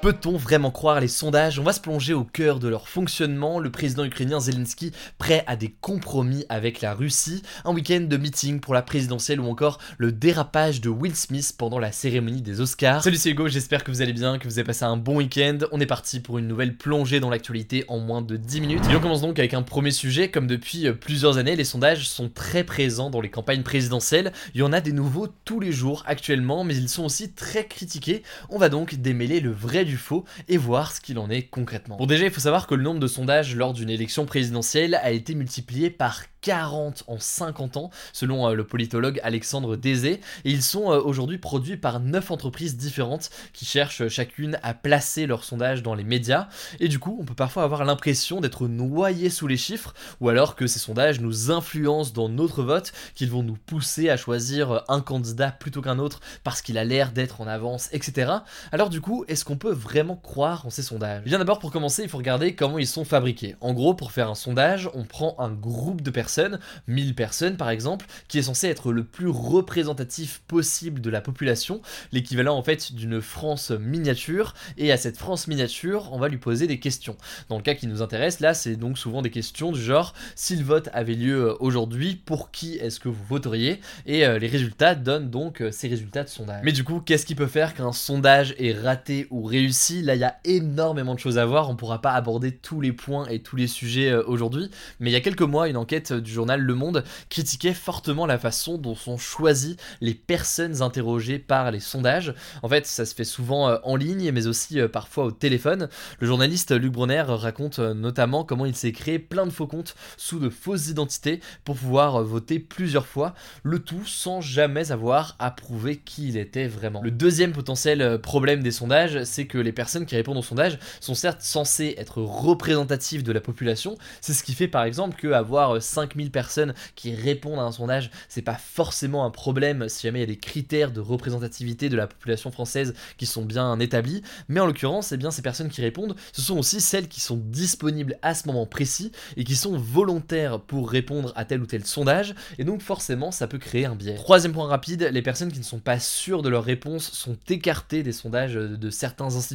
Peut-on vraiment croire les sondages? On va se plonger au cœur de leur fonctionnement. Le président ukrainien Zelensky prêt à des compromis avec la Russie, un week-end de meeting pour la présidentielle ou encore le dérapage de Will Smith pendant la cérémonie des Oscars. Salut c'est Hugo, j'espère que vous allez bien, que vous avez passé un bon week-end. On est parti pour une nouvelle plongée dans l'actualité en moins de 10 minutes. Et on commence donc avec un premier sujet. Comme depuis euh, plusieurs années, les sondages sont très présents dans les campagnes présidentielles. Il y en a des nouveaux tous les jours actuellement, mais ils sont aussi très critiqués. On va donc démêler le vrai du faux et voir ce qu'il en est concrètement. Bon déjà il faut savoir que le nombre de sondages lors d'une élection présidentielle a été multiplié par 40 en 50 ans, selon euh, le politologue Alexandre Désé. Et ils sont euh, aujourd'hui produits par 9 entreprises différentes qui cherchent chacune à placer leurs sondages dans les médias. Et du coup, on peut parfois avoir l'impression d'être noyé sous les chiffres, ou alors que ces sondages nous influencent dans notre vote, qu'ils vont nous pousser à choisir euh, un candidat plutôt qu'un autre parce qu'il a l'air d'être en avance, etc. Alors du coup, est-ce qu'on peut vraiment croire en ces sondages Bien d'abord, pour commencer, il faut regarder comment ils sont fabriqués. En gros, pour faire un sondage, on prend un groupe de personnes 1000 personnes par exemple, qui est censé être le plus représentatif possible de la population, l'équivalent en fait d'une France miniature, et à cette France miniature, on va lui poser des questions. Dans le cas qui nous intéresse, là, c'est donc souvent des questions du genre, si le vote avait lieu euh, aujourd'hui, pour qui est-ce que vous voteriez? Et euh, les résultats donnent donc euh, ces résultats de sondage. Mais du coup, qu'est-ce qui peut faire qu'un sondage est raté ou réussi? Là, il y a énormément de choses à voir, on pourra pas aborder tous les points et tous les sujets aujourd'hui, mais il y a quelques mois, une enquête du journal Le Monde critiquait fortement la façon dont sont choisies les personnes interrogées par les sondages. En fait, ça se fait souvent euh, en ligne, mais aussi euh, parfois au téléphone. Le journaliste Luc Brunner raconte euh, notamment comment il s'est créé plein de faux comptes sous de fausses identités pour pouvoir voter plusieurs fois, le tout sans jamais avoir à prouver qui il était vraiment. Le deuxième potentiel problème des sondages, c'est que les personnes qui répondent aux sondages sont certes censées être représentatives de la population, c'est ce qui fait par exemple que avoir 5000 personnes qui répondent à un sondage, c'est pas forcément un problème si jamais il y a des critères de représentativité de la population française qui sont bien établis, mais en l'occurrence, eh bien ces personnes qui répondent, ce sont aussi celles qui sont disponibles à ce moment précis et qui sont volontaires pour répondre à tel ou tel sondage, et donc forcément ça peut créer un biais. Troisième point rapide, les personnes qui ne sont pas sûres de leur réponse sont écartées des sondages de certains instituts,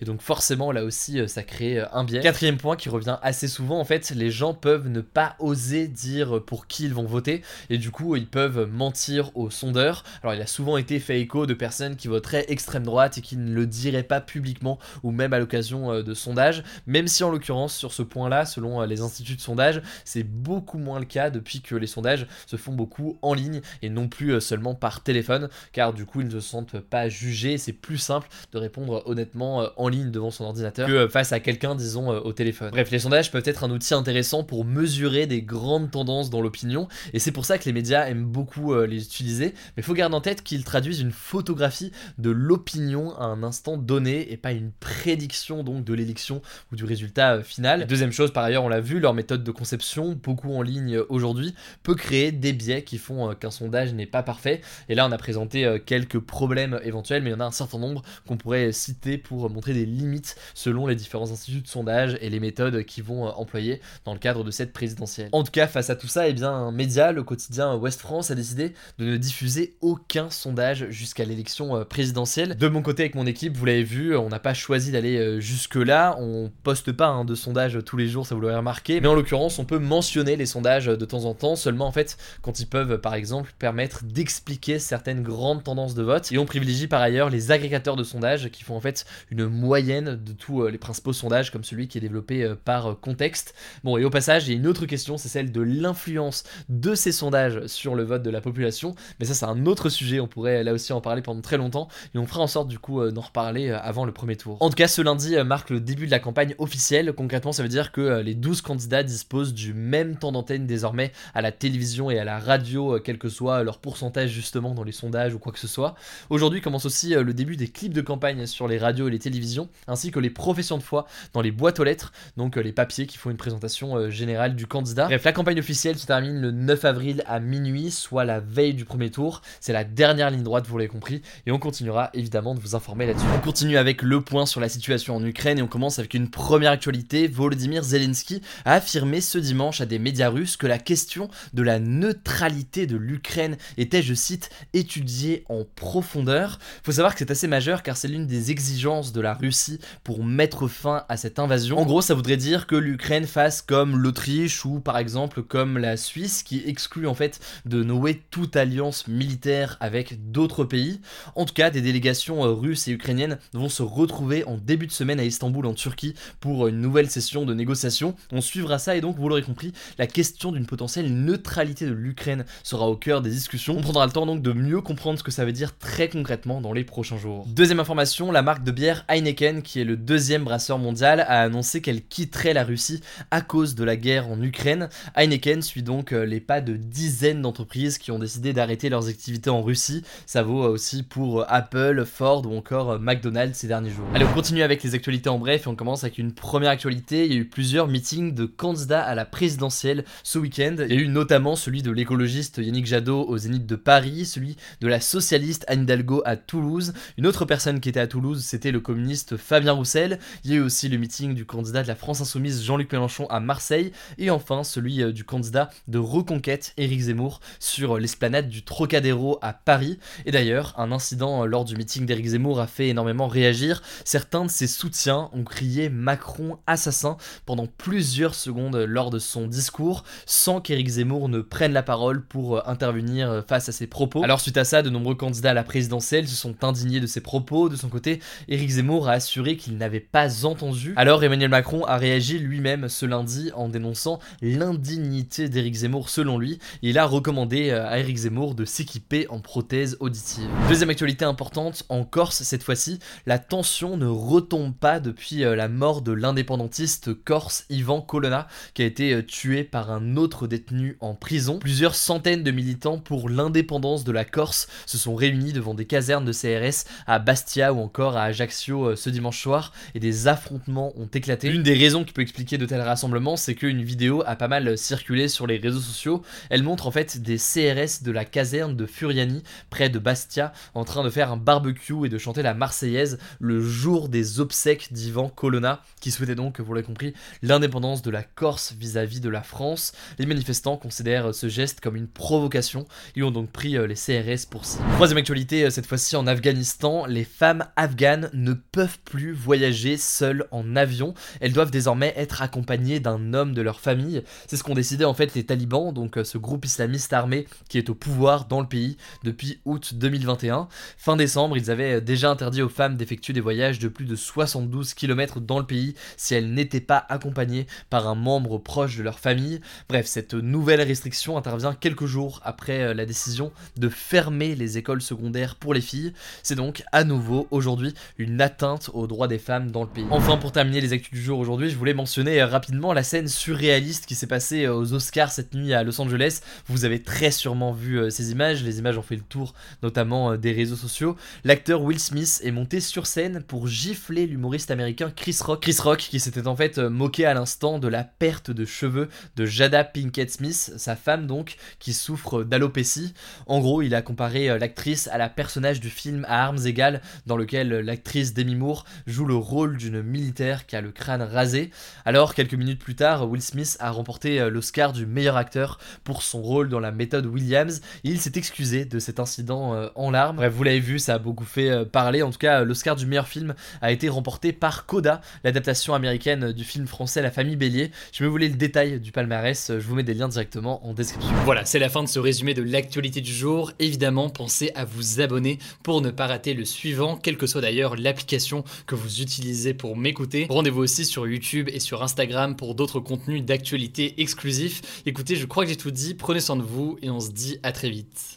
et donc forcément là aussi ça crée un biais. Quatrième point qui revient assez souvent, en fait, les gens peuvent ne pas oser dire pour qui ils vont voter. Et du coup ils peuvent mentir aux sondeurs. Alors il a souvent été fait écho de personnes qui voteraient extrême droite et qui ne le diraient pas publiquement ou même à l'occasion euh, de sondages, même si en l'occurrence sur ce point-là, selon euh, les instituts de sondage, c'est beaucoup moins le cas depuis que les sondages se font beaucoup en ligne et non plus euh, seulement par téléphone, car du coup ils ne se sentent pas jugés, c'est plus simple de répondre honnêtement en ligne devant son ordinateur que face à quelqu'un disons au téléphone. Bref, les sondages peuvent être un outil intéressant pour mesurer des grandes tendance dans l'opinion, et c'est pour ça que les médias aiment beaucoup euh, les utiliser, mais il faut garder en tête qu'ils traduisent une photographie de l'opinion à un instant donné, et pas une prédiction donc de l'élection ou du résultat euh, final. Deuxième chose, par ailleurs, on l'a vu, leur méthode de conception, beaucoup en ligne euh, aujourd'hui, peut créer des biais qui font qu'un sondage n'est pas parfait, et là on a présenté quelques problèmes éventuels, mais il y en a un certain nombre qu'on pourrait citer pour montrer des limites selon les différents instituts de sondage et les méthodes qui vont employer dans le cadre de cette présidentielle. En tout cas, face à tout ça, eh bien, un média, le quotidien Ouest France, a décidé de ne diffuser aucun sondage jusqu'à l'élection euh, présidentielle. De mon côté, avec mon équipe, vous l'avez vu, on n'a pas choisi d'aller euh, jusque-là. On poste pas hein, de sondages tous les jours, ça vous l'aurez remarqué. Mais en l'occurrence, on peut mentionner les sondages de temps en temps, seulement en fait quand ils peuvent, par exemple, permettre d'expliquer certaines grandes tendances de vote. Et on privilégie par ailleurs les agrégateurs de sondages qui font en fait une moyenne de tous les principaux sondages comme celui qui est développé par contexte. Bon, et au passage, il y a une autre question, c'est celle de l'influence de ces sondages sur le vote de la population. Mais ça, c'est un autre sujet, on pourrait là aussi en parler pendant très longtemps, et on fera en sorte du coup d'en reparler avant le premier tour. En tout cas, ce lundi marque le début de la campagne officielle. Concrètement, ça veut dire que les 12 candidats disposent du même temps d'antenne désormais à la télévision et à la radio, quel que soit leur pourcentage justement dans les sondages ou quoi que ce soit. Aujourd'hui commence aussi le début des clips de campagne sur les radios et les télévisions, ainsi que les professions de foi dans les boîtes aux lettres, donc les papiers qui font une présentation générale du candidat. Bref, la campagne officielle se termine le 9 avril à minuit, soit la veille du premier tour. C'est la dernière ligne droite, vous l'avez compris, et on continuera évidemment de vous informer là-dessus. On continue avec le point sur la situation en Ukraine et on commence avec une première actualité. Volodymyr Zelensky a affirmé ce dimanche à des médias russes que la question de la neutralité de l'Ukraine était, je cite, étudiée en profondeur. Faut savoir que c'est assez majeur car c'est l'une des exigences de la Russie pour mettre fin à cette invasion. En gros, ça voudrait dire que l'Ukraine fasse comme l'Autriche ou par exemple comme la Suisse qui exclut en fait de nouer toute alliance militaire avec d'autres pays. En tout cas, des délégations euh, russes et ukrainiennes vont se retrouver en début de semaine à Istanbul en Turquie pour une nouvelle session de négociation. On suivra ça et donc vous l'aurez compris, la question d'une potentielle neutralité de l'Ukraine sera au cœur des discussions. On prendra le temps donc de mieux comprendre ce que ça veut dire très concrètement dans les prochains jours. Deuxième information, la marque de bière Heineken, qui est le deuxième brasseur mondial, a annoncé qu'elle quitterait la Russie à cause de la guerre en Ukraine. Heineken suit donc euh, les pas de dizaines d'entreprises qui ont décidé d'arrêter leurs activités en Russie. Ça vaut euh, aussi pour euh, Apple, Ford ou encore McDonald's ces derniers jours. Allez, on continue avec les actualités en bref et on commence avec une première actualité. Il y a eu plusieurs meetings de candidats à la présidentielle ce week-end. Il y a eu notamment celui de l'écologiste Yannick Jadot au Zénith de Paris, celui de la socialiste Anne Hidalgo à Toulouse. Une autre personne qui était à Toulouse, c'était le communiste Fabien Roussel. Il y a eu aussi le meeting du candidat de la France Insoumise Jean-Luc Mélenchon à Marseille. Et enfin celui du candidat de Reconquête Éric Zemmour sur l'esplanade du Trocadéro à Paris. Et d'ailleurs, un incident lors du meeting d'Éric Zemmour a fait énormément réagir. Certains de ses soutiens ont crié Macron assassin pendant plusieurs secondes lors de son discours sans qu'Éric Zemmour ne prenne la parole pour intervenir face à ses propos. Alors suite à ça, de nombreux candidats à la présidentielle se sont indignés de ses propos. De son côté, Éric Zemmour a assuré qu'il n'avait pas entendu. Alors Emmanuel Macron a réagi lui-même ce lundi en dénonçant l'indignité d'Éric Zemmour selon lui. Il a recommandé à Éric Zemmour de s'équiper en prothèse auditive. Deuxième actualité importante, en Corse cette fois-ci, la tension ne retombe pas depuis la mort de l'indépendantiste corse Ivan Colonna qui a été tué par un autre détenu en prison. Plusieurs centaines de militants pour l'indépendance de la Corse se sont réunis devant des casernes de CRS à Bastia ou encore à Ajaccio ce dimanche soir et des affrontements ont éclaté. L'une des raisons qui peut expliquer de tels rassemblements, c'est qu'une vidéo a pas mal circulé sur les réseaux sociaux. Elle montre en fait des CRS de la caserne de Furiani près de Bastia en train de faire un barbecue et de chanter la Marseillaise le jour des obsèques d'Ivan Colonna qui souhaitait donc, vous l'avez compris, l'indépendance de la Corse vis-à-vis de la France. Les manifestants considèrent ce geste comme une provocation et ont donc pris les CRS pour cible. Troisième actualité, cette fois-ci en Afghanistan, les femmes afghanes ne peuvent plus voyager seules en avion. Elles doivent désormais être accompagnées d'un homme de leur famille. C'est ce qu'ont décidé en fait les talibans, donc ce groupe islamiste armé qui est au pouvoir dans le pays depuis août 2021. Fin décembre, ils avaient déjà interdit aux femmes d'effectuer des voyages de plus de 72 km dans le pays si elles n'étaient pas accompagnées par un membre proche de leur famille. Bref, cette nouvelle restriction intervient quelques jours après la décision de fermer les écoles secondaires pour les filles. C'est donc à nouveau aujourd'hui une atteinte aux droits des femmes dans le pays. Enfin, pour terminer les actus du jour aujourd'hui, je voulais mentionner rapidement la scène surréaliste qui s'est passée aux Oscars cette nuit à Los Angeles. Vous avez très sûrement vu ces images, les images ont fait le tour notamment des réseaux sociaux. L'acteur Will Smith est monté sur scène pour gifler l'humoriste américain Chris Rock. Chris Rock qui s'était en fait moqué à l'instant de la perte de cheveux de Jada Pinkett Smith, sa femme donc, qui souffre d'alopécie. En gros, il a comparé l'actrice à la personnage du film à armes égales dans lequel l'actrice Demi Moore joue le rôle d'une militaire qui a le crâne rasé. Alors, quelques minutes plus tard, Will Smith a remporté l'Oscar du meilleur acteur pour son rôle dans la méthode Williams. il s'est excusé de cet incident en larmes. Bref, vous l'avez vu, ça a beaucoup fait parler. En tout cas, l'Oscar du meilleur film a été remporté par Coda, l'adaptation américaine du film français La famille Bélier. Je me voulais le détail du palmarès, je vous mets des liens directement en description. Voilà, c'est la fin de ce résumé de l'actualité du jour. Évidemment, pensez à vous abonner pour ne pas rater le suivant, quelle que soit d'ailleurs L'application que vous utilisez pour m'écouter. Rendez-vous aussi sur YouTube et sur Instagram pour d'autres contenus d'actualité exclusifs. Écoutez, je crois que j'ai tout dit, prenez soin de vous et on se dit à très vite.